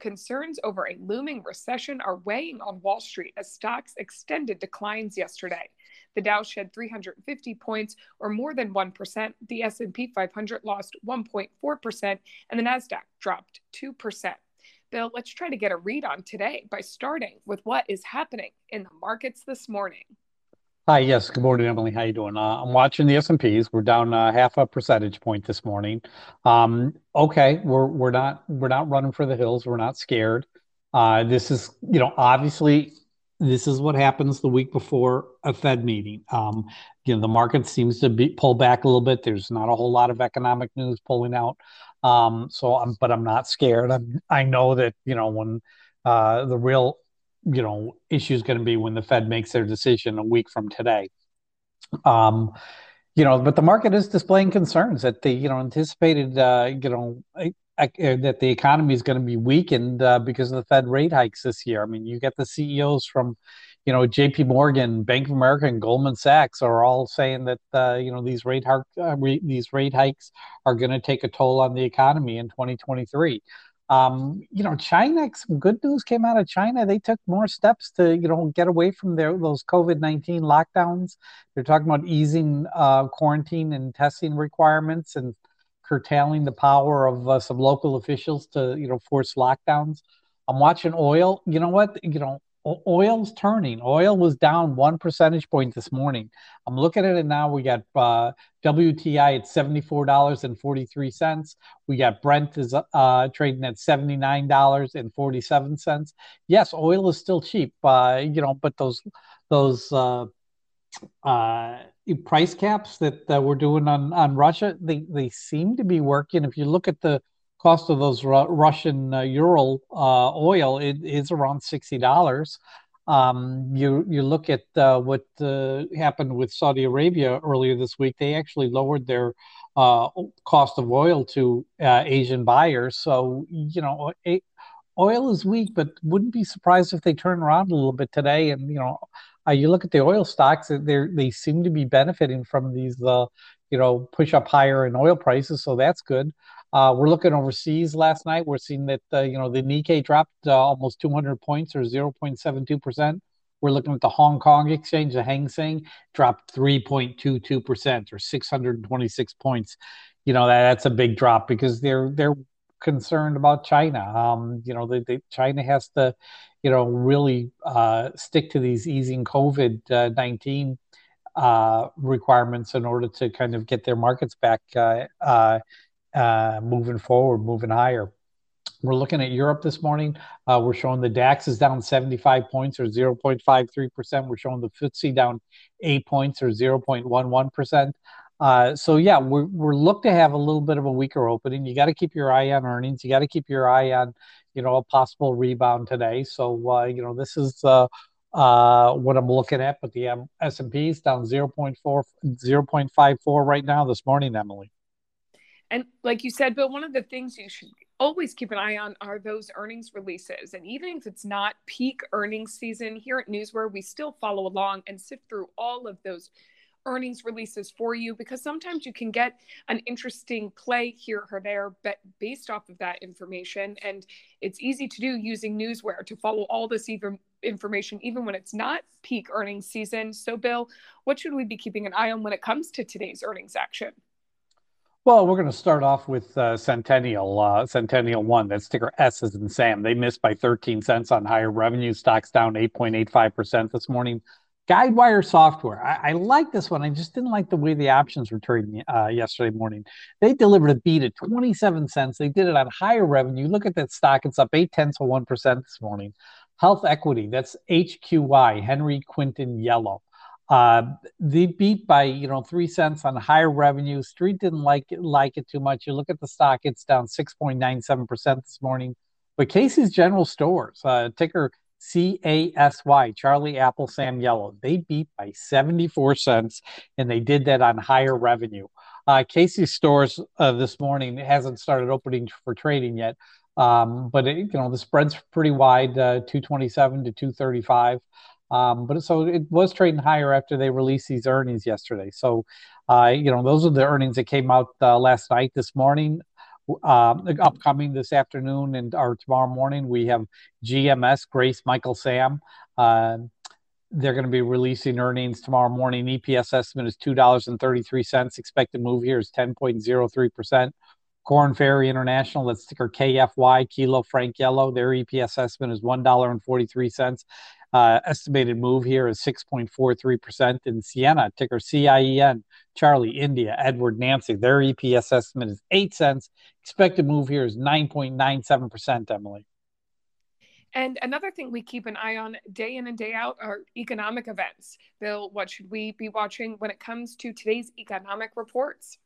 Concerns over a looming recession are weighing on Wall Street as stocks extended declines yesterday. The Dow shed 350 points or more than 1%, the S&P 500 lost 1.4% and the Nasdaq dropped 2%. Bill, let's try to get a read on today by starting with what is happening in the markets this morning. Hi, yes. Good morning, Emily. How you doing? Uh, I'm watching the S&Ps. We're down uh, half a percentage point this morning. Um, okay, we're we're not we're not running for the hills. We're not scared. Uh, this is you know obviously this is what happens the week before a Fed meeting. Um, you know the market seems to be pull back a little bit. There's not a whole lot of economic news pulling out. Um, so I'm but I'm not scared. I know that you know when the real you know issue is going to be when the Fed makes their decision a week from today. Um, you know, but the market is displaying concerns that the you know anticipated uh, you know that the economy is going to be weakened uh, because of the Fed rate hikes this year. I mean, you get the CEOs from you know J.P. Morgan, Bank of America, and Goldman Sachs are all saying that uh, you know these rate uh, re- these rate hikes are going to take a toll on the economy in 2023. Um, you know, China, some good news came out of China. They took more steps to, you know, get away from their those COVID nineteen lockdowns. They're talking about easing uh, quarantine and testing requirements and curtailing the power of uh, some local officials to, you know, force lockdowns. I'm watching oil. You know what? You know, oil's turning. Oil was down one percentage point this morning. I'm looking at it now. We got uh, WTI at seventy-four dollars and forty-three cents. We got Brent is uh, trading at seventy-nine dollars and forty-seven cents. Yes, oil is still cheap. Uh, you know, but those those uh, uh, price caps that we're doing on on Russia, they they seem to be working. If you look at the cost of those Ru- Russian uh, Ural uh, oil it is around sixty dollars. Um, you you look at uh, what uh, happened with Saudi Arabia earlier this week. They actually lowered their uh, cost of oil to uh, Asian buyers. So you know, oil is weak, but wouldn't be surprised if they turn around a little bit today. And you know, you look at the oil stocks; they they seem to be benefiting from these you know push up higher in oil prices. So that's good. Uh, we're looking overseas last night. We're seeing that uh, you know the Nikkei dropped uh, almost 200 points or 0.72 percent. We're looking at the Hong Kong exchange, the Hang Seng dropped 3.22 percent or 626 points. You know that, that's a big drop because they're they're concerned about China. Um, you know, they, they, China has to, you know, really uh, stick to these easing COVID uh, nineteen uh, requirements in order to kind of get their markets back uh, moving forward, moving higher. We're looking at Europe this morning. Uh, we're showing the DAX is down 75 points or 0.53%. We're showing the FTSE down 8 points or 0.11%. Uh, so yeah, we're we're look to have a little bit of a weaker opening. You got to keep your eye on earnings. You got to keep your eye on, you know, a possible rebound today. So uh, you know, this is uh, uh, what I'm looking at. But the S&P is down 0.4, 0.54 right now this morning, Emily. And like you said, Bill, one of the things you should always keep an eye on are those earnings releases. And even if it's not peak earnings season here at Newsware, we still follow along and sift through all of those earnings releases for you because sometimes you can get an interesting play here or there but based off of that information and it's easy to do using newsware to follow all this even information even when it's not peak earnings season so bill what should we be keeping an eye on when it comes to today's earnings action well, we're going to start off with uh, Sentinel, uh, SentinelOne. That ticker S is in Sam. They missed by 13 cents on higher revenue. Stocks down 8.85% this morning. Guidewire Software. I, I, like this one. I just didn't like the way the options were trading uh, yesterday morning. They delivered a beat at 27 cents. They did it on higher revenue. Look at that stock. It's up 8 tenths of 1% this morning. HealthEquity. That's HQY, Henry Quinton Yellow. Uh, they beat by you know three cents on higher revenue. Street didn't like it, like it too much. You look at the stock; it's down six point nine seven percent this morning. But Casey's General Stores uh, ticker C A S Y, Charlie Apple Sam Yellow. They beat by 74 cents, and they did that on higher revenue. Uh, Casey's stores uh, this morning hasn't started opening for trading yet, um, but it, you know the spread's pretty wide, uh, 227 to 235. Um, but so it was trading higher after they released these earnings yesterday. So, uh, you know, those are the earnings that came out uh, last night, this morning, uh, upcoming this afternoon, and or tomorrow morning. We have GMS, Grace Michael Sam. Um, they're going to be releasing earnings tomorrow morning. EPS estimate is two dollars and thirty three cents. Expected move here is ten point zero three percent. Korn Ferry International, that's ticker KFY, Kilo Frank Yellow. Their EPS estimate is $1.43. Uh, estimated move here is 6.43%. In Ciena, ticker CIEN, Charlie, India, Edward, Nancy, their EPS estimate is 8 cents. Expected move here is 9.97%, Emily. And another thing we keep an eye on day in and day out are economic events. Bill, what should we be watching when it comes to today's economic reports?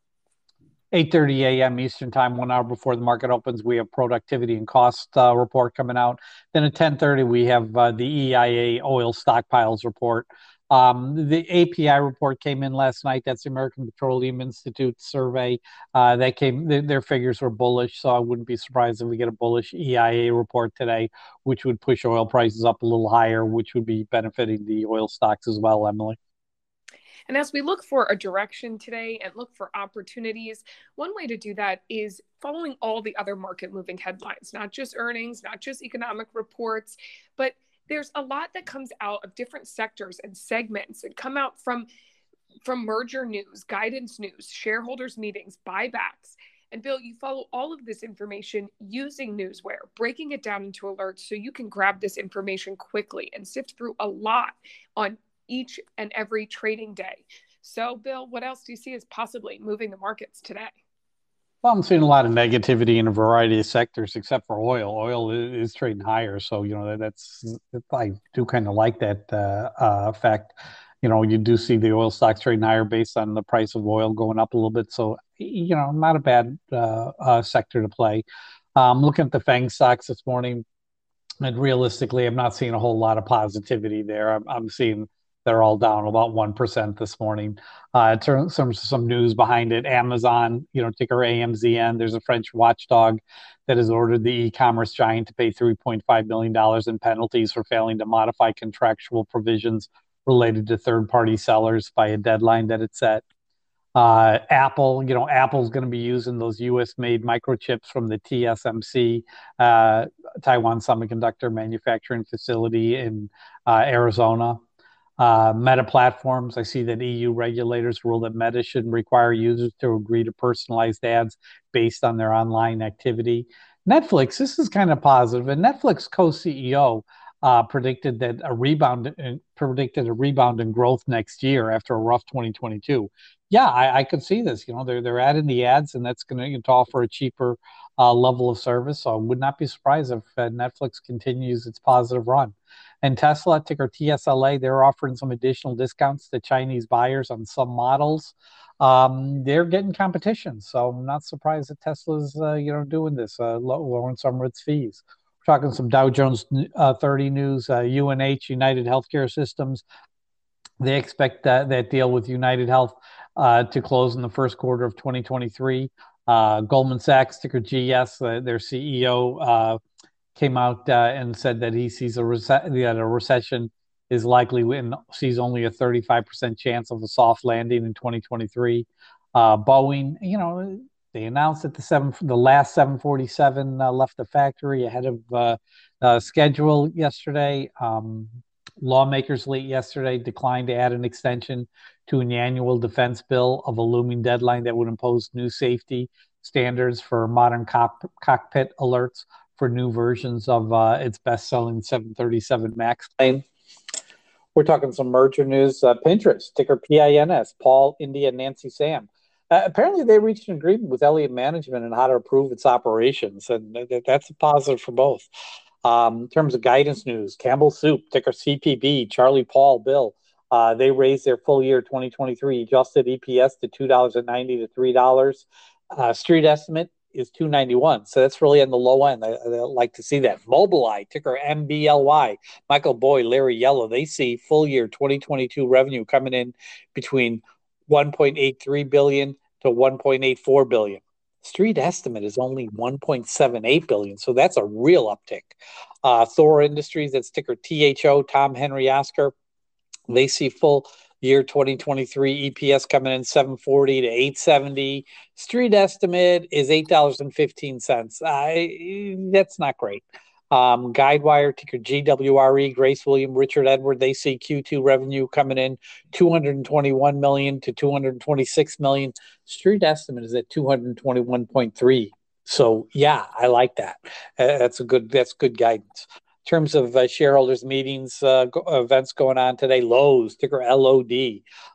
8:30 a.m. Eastern Time, one hour before the market opens, we have productivity and cost uh, report coming out. Then at 10:30, we have uh, the EIA oil stockpiles report. Um, the API report came in last night. That's the American Petroleum Institute survey. Uh, that came, th- their figures were bullish, so I wouldn't be surprised if we get a bullish EIA report today, which would push oil prices up a little higher, which would be benefiting the oil stocks as well, Emily. And as we look for a direction today and look for opportunities, one way to do that is following all the other market moving headlines, not just earnings, not just economic reports, but there's a lot that comes out of different sectors and segments that come out from from merger news, guidance news, shareholders meetings, buybacks. And Bill, you follow all of this information using Newsware, breaking it down into alerts so you can grab this information quickly and sift through a lot on each and every trading day. So, Bill, what else do you see as possibly moving the markets today? Well, I'm seeing a lot of negativity in a variety of sectors, except for oil. Oil is, trading higher, so you know that's I do kind of like that uh, uh, effect. You know, you do see the oil stocks trading higher based on the price of oil going up a little bit. So, you know, not a bad uh, uh sector to play. Um, looking at the Fang stocks this morning, and realistically, I'm not seeing a whole lot of positivity there. I'm, I'm seeing they're all down about 1% this morning. Uh, terms of some news behind it, Amazon, you know, ticker AMZN, there's a French watchdog that has ordered the e-commerce giant to pay $3.5 million in penalties for failing to modify contractual provisions related to third-party sellers by a deadline that it set. Uh, Apple, you know, Apple's going to be using those U.S.-made microchips from the TSMC, uh, Taiwan Semiconductor Manufacturing Facility in uh, Arizona. Uh, meta platforms, I see that EU regulators rule that Meta shouldn't require users to agree to personalized ads based on their online activity. Netflix, this is kind of positive. And Netflix co-CEO uh, predicted that a rebound uh, predicted a rebound in growth next year after a rough 2022. Yeah, I, I could see this. You know, they're they're adding the ads, and that's going to offer a cheaper uh, level of service. So I would not be surprised if uh, Netflix continues its positive run. And Tesla, ticker TSLA, they're offering some additional discounts to Chinese buyers on some models. Um, they're getting competition, so I'm not surprised that Tesla's uh, you know doing this, uh, lowering some of its fees. Talking some Dow Jones uh, 30 news, UNH, uh, United Healthcare Systems. They expect that that deal with United Health uh, to close in the first quarter of 2023. Uh, Goldman Sachs, ticker GS, their CEO came out uh, and said that he sees a, rece- that a recession is likely and sees only a 35% chance of a soft landing in 2023. Uh, Boeing, you know, they announced that the seven, the last 747 uh, left the factory ahead of uh, uh, schedule yesterday. Um, lawmakers late yesterday declined to add an extension to an annual defense bill of a looming deadline that would impose new safety standards for modern cop- cockpit alerts for new versions of uh, its best-selling 737 Max plane. We're talking some merger news. Uh, Pinterest, ticker PINS, Paul, India, Nancy, Sam. Uh, apparently, they reached an agreement with Elliott Management on how to improve its operations, and th- that's a positive for both. Um, in terms of guidance news, Campbell Soup, ticker CPB, Charlie Paul, Bill, uh, they raised their full year 2023 adjusted EPS to $2.90 to $3. Uh, street estimate is 291. So that's really on the low end. I, I like to see that. Mobileye, ticker MBLY, Michael Boyd, Larry Yellow, they see full year 2022 revenue coming in between 1.83 billion to 1.84 billion. Street estimate is only 1.78 billion, so that's a real uptick. Uh, Thor Industries, that's ticker THO, Tom Henry Oscar, they see full year 2023 EPS coming in 740 to 870. Street estimate is $8.15. I that's not great. Um, Guidewire, ticker GWRE, Grace William, Richard Edward, they see Q2 revenue coming in 221 million to 226 million. Street estimate is at 221.3. So yeah, I like that. That's a good that's good guidance terms of uh, shareholders meetings uh, go, events going on today Lowe's ticker lod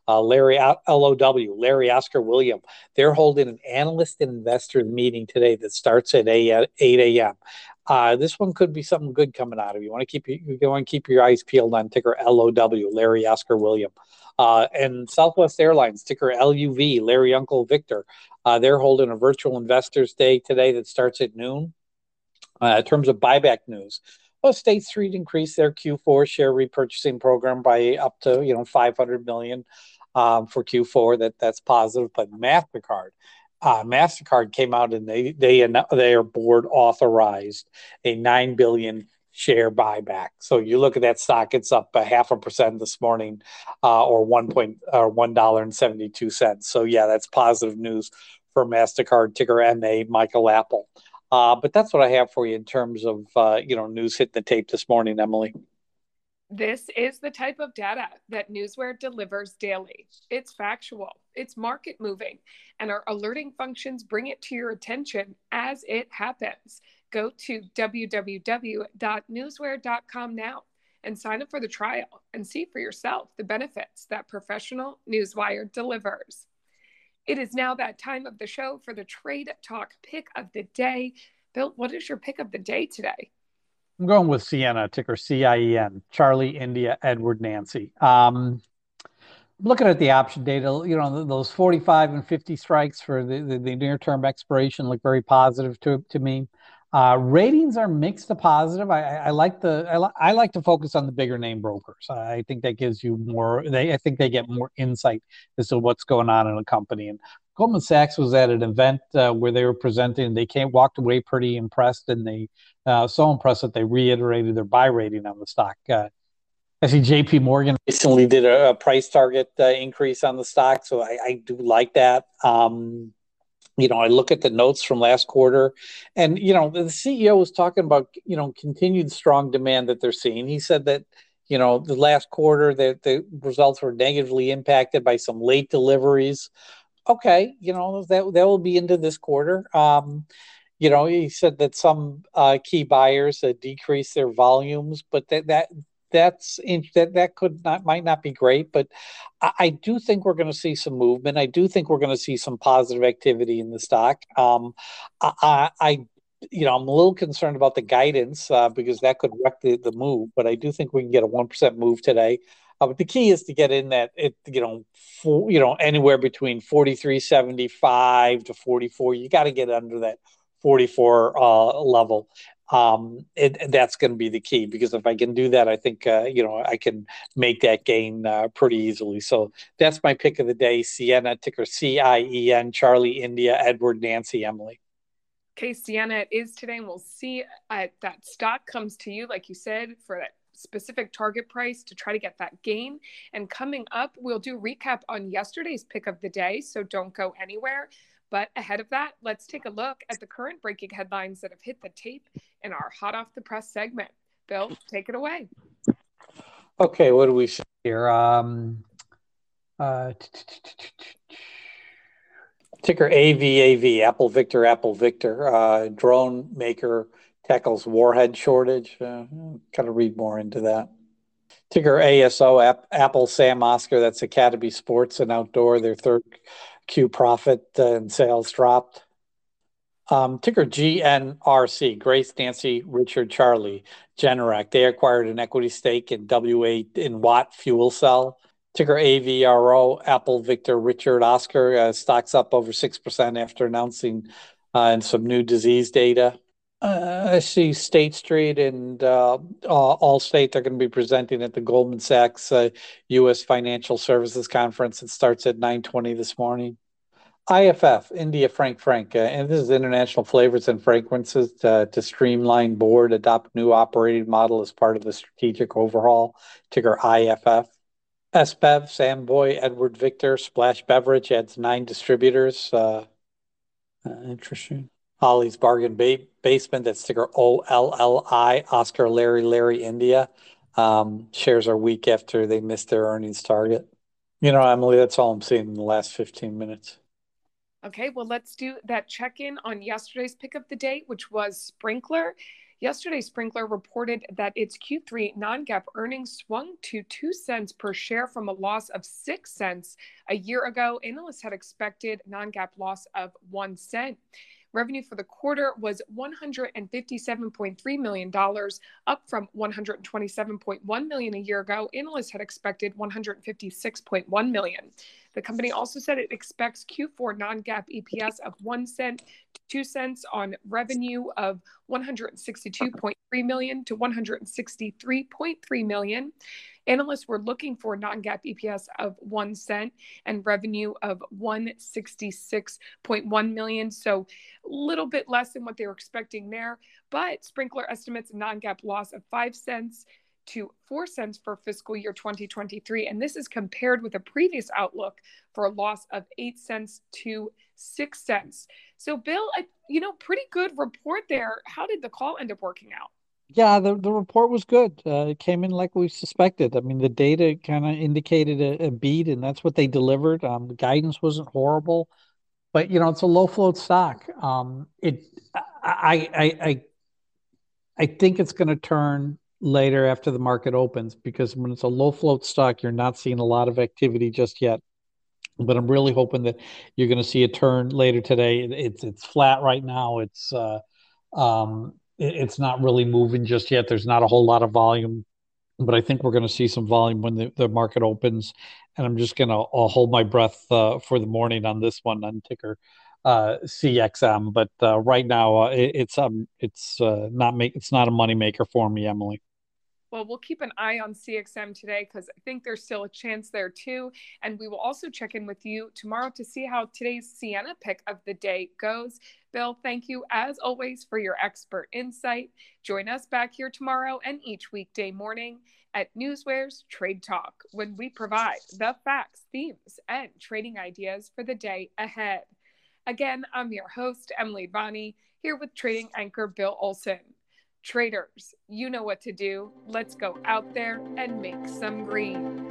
uh, larry low larry oscar william they're holding an analyst and investor meeting today that starts at 8 a.m uh, this one could be something good coming out of you. Want to keep you want to keep your eyes peeled on ticker LOW, Larry Oscar William, uh, and Southwest Airlines ticker LUV, Larry Uncle Victor. Uh, they're holding a virtual investors day today that starts at noon. Uh, in terms of buyback news, well, State Street increased their Q4 share repurchasing program by up to you know 500 million um, for Q4. That that's positive. But Mastercard, uh, Mastercard came out and they they their board authorized a nine billion share buyback. So you look at that stock; it's up a half a percent this morning, uh, or one point or one dollar and seventy two cents. So yeah, that's positive news for Mastercard ticker MA Michael Apple. Uh, but that's what I have for you in terms of uh, you know news hitting the tape this morning, Emily. This is the type of data that Newsware delivers daily. It's factual, it's market moving, and our alerting functions bring it to your attention as it happens. Go to www.newsware.com now and sign up for the trial and see for yourself the benefits that professional Newsware delivers. It is now that time of the show for the Trade Talk pick of the day. Bill, what is your pick of the day today? I'm going with Ciena, ticker CIEN, Charlie, India, Edward, Nancy. Um, looking at the option data, you know, those 45 and 50 strikes for the, the, the near term expiration look very positive to, to me. Uh, ratings are mixed to positive. I, I like the I, li- I, like to focus on the bigger name brokers. I think that gives you more. They I think they get more insight as to what's going on in a company. And Goldman Sachs was at an event uh, where they were presenting. They came walked away pretty impressed, and they uh, so impressed that they reiterated their buy rating on the stock. Uh, I see J.P. Morgan recently did a, a price target uh, increase on the stock, so I, I do like that. Um, you know, I look at the notes from last quarter, and you know, the CEO was talking about you know continued strong demand that they're seeing. He said that you know the last quarter that the results were negatively impacted by some late deliveries. Okay, you know that that will be into this quarter. Um, you know, he said that some uh, key buyers uh, decreased their volumes, but that that that's that that could not might not be great, but I, I do think we're going to see some movement. I do think we're going to see some positive activity in the stock. Um, I, I you know, I'm a little concerned about the guidance uh, because that could wreck the, the move, but I do think we can get a 1% move today. Uh, but the key is to get in that, it, you know, for, you know, anywhere between 43.75 to 44. You got to get under that 44 uh, level um, it, that's going to be the key because if I can do that, I think uh, you know I can make that gain uh, pretty easily. So that's my pick of the day: Ciena, ticker C I E N, Charlie, India, Edward, Nancy, Emily. Okay, Ciena, it is today, and we'll see uh, that stock comes to you, like you said, for that specific target price to try to get that gain. And coming up, we'll do recap on yesterday's pick of the day, so don't go anywhere. But ahead of that, let's take a look at the current breaking headlines that have hit the tape in our hot off the press segment. Bill, take it away. Okay, what do we see here? Um, uh, ticker AVAV, Apple Victor, Apple Victor, uh, drone maker tackles warhead shortage. Uh, Got to read more into that. Ticker ASO, Apple Sam Oscar, that's Academy Sports and Outdoor, their third Q profit and sales dropped. Um, ticker GNRC, Grace Nancy Richard Charlie, Generac. They acquired an equity stake in W8 in Watt Fuel Cell. Ticker AVRO, Apple Victor Richard Oscar. Uh, stocks up over 6% after announcing uh, some new disease data. Uh, I see State Street and uh, Allstate. They're going to be presenting at the Goldman Sachs uh, U.S. Financial Services Conference. It starts at 9:20 this morning. IFF, India Frank Frank, uh, and this is International Flavors and Fragrances to, to streamline board, adopt new operating model as part of the strategic overhaul. Ticker IFF. SBEV, Samboy, Edward Victor, Splash Beverage adds nine distributors. Uh, uh, interesting. Ollie's Bargain ba- Basement, that's ticker OLLI, Oscar Larry Larry India. Um, shares are weak after they missed their earnings target. You know, Emily, that's all I'm seeing in the last 15 minutes. Okay, well, let's do that check in on yesterday's pick of the day, which was Sprinklr. Yesterday, Sprinklr reported that its Q3 non GAAP earnings swung to 2 cents per share from a loss of 6 cents a year ago. Analysts had expected non GAAP loss of 1 cent. Revenue for the quarter was $157.3 million, up from 127.1 million a year ago. Analysts had expected $156.1 million. The company also said it expects Q4 non GAAP EPS of 1 cent to 2 cents on revenue of 162.3 million to 163.3 million. Analysts were looking for non GAAP EPS of 1 cent and revenue of 166.1 million. So a little bit less than what they were expecting there. But Sprinklr estimates non GAAP loss of 5 cents to 4 cents for fiscal year 2023. And this is compared with a previous outlook for a loss of 8 cents to 6 cents. So, Bill, I, you know, pretty good report there. How did the call end up working out? Yeah, the, the report was good. Uh, it came in like we suspected. I mean, the data kind of indicated a, a, beat, and that's what they delivered. Um, the guidance wasn't horrible, but you know, it's a low float stock. Um, it, I, I, I, I think it's going to turn later after the market opens because when it's a low float stock, you're not seeing a lot of activity just yet. But I'm really hoping that you're going to see a turn later today. It's it's flat right now. It's uh, um, it, it's not really moving just yet. There's not a whole lot of volume, but I think we're going to see some volume when the, the market opens. And I'm just going to I'll hold my breath uh, for the morning on this one on ticker uh, CXM. But uh, right now, uh, it, it's um, it's uh, not make it's not a money maker for me, Emily. Well, we'll keep an eye on CXM today because I think there's still a chance there too. And we will also check in with you tomorrow to see how today's Ciena pick of the day goes. Bill, thank you as always for your expert insight. Join us back here tomorrow and each weekday morning at Newsware's Trade Talk when we provide the facts, themes, and trading ideas for the day ahead. Again, I'm your host, Emily Bonney, here with trading anchor Bill Olson. Traders, you know what to do. Let's go out there and make some green.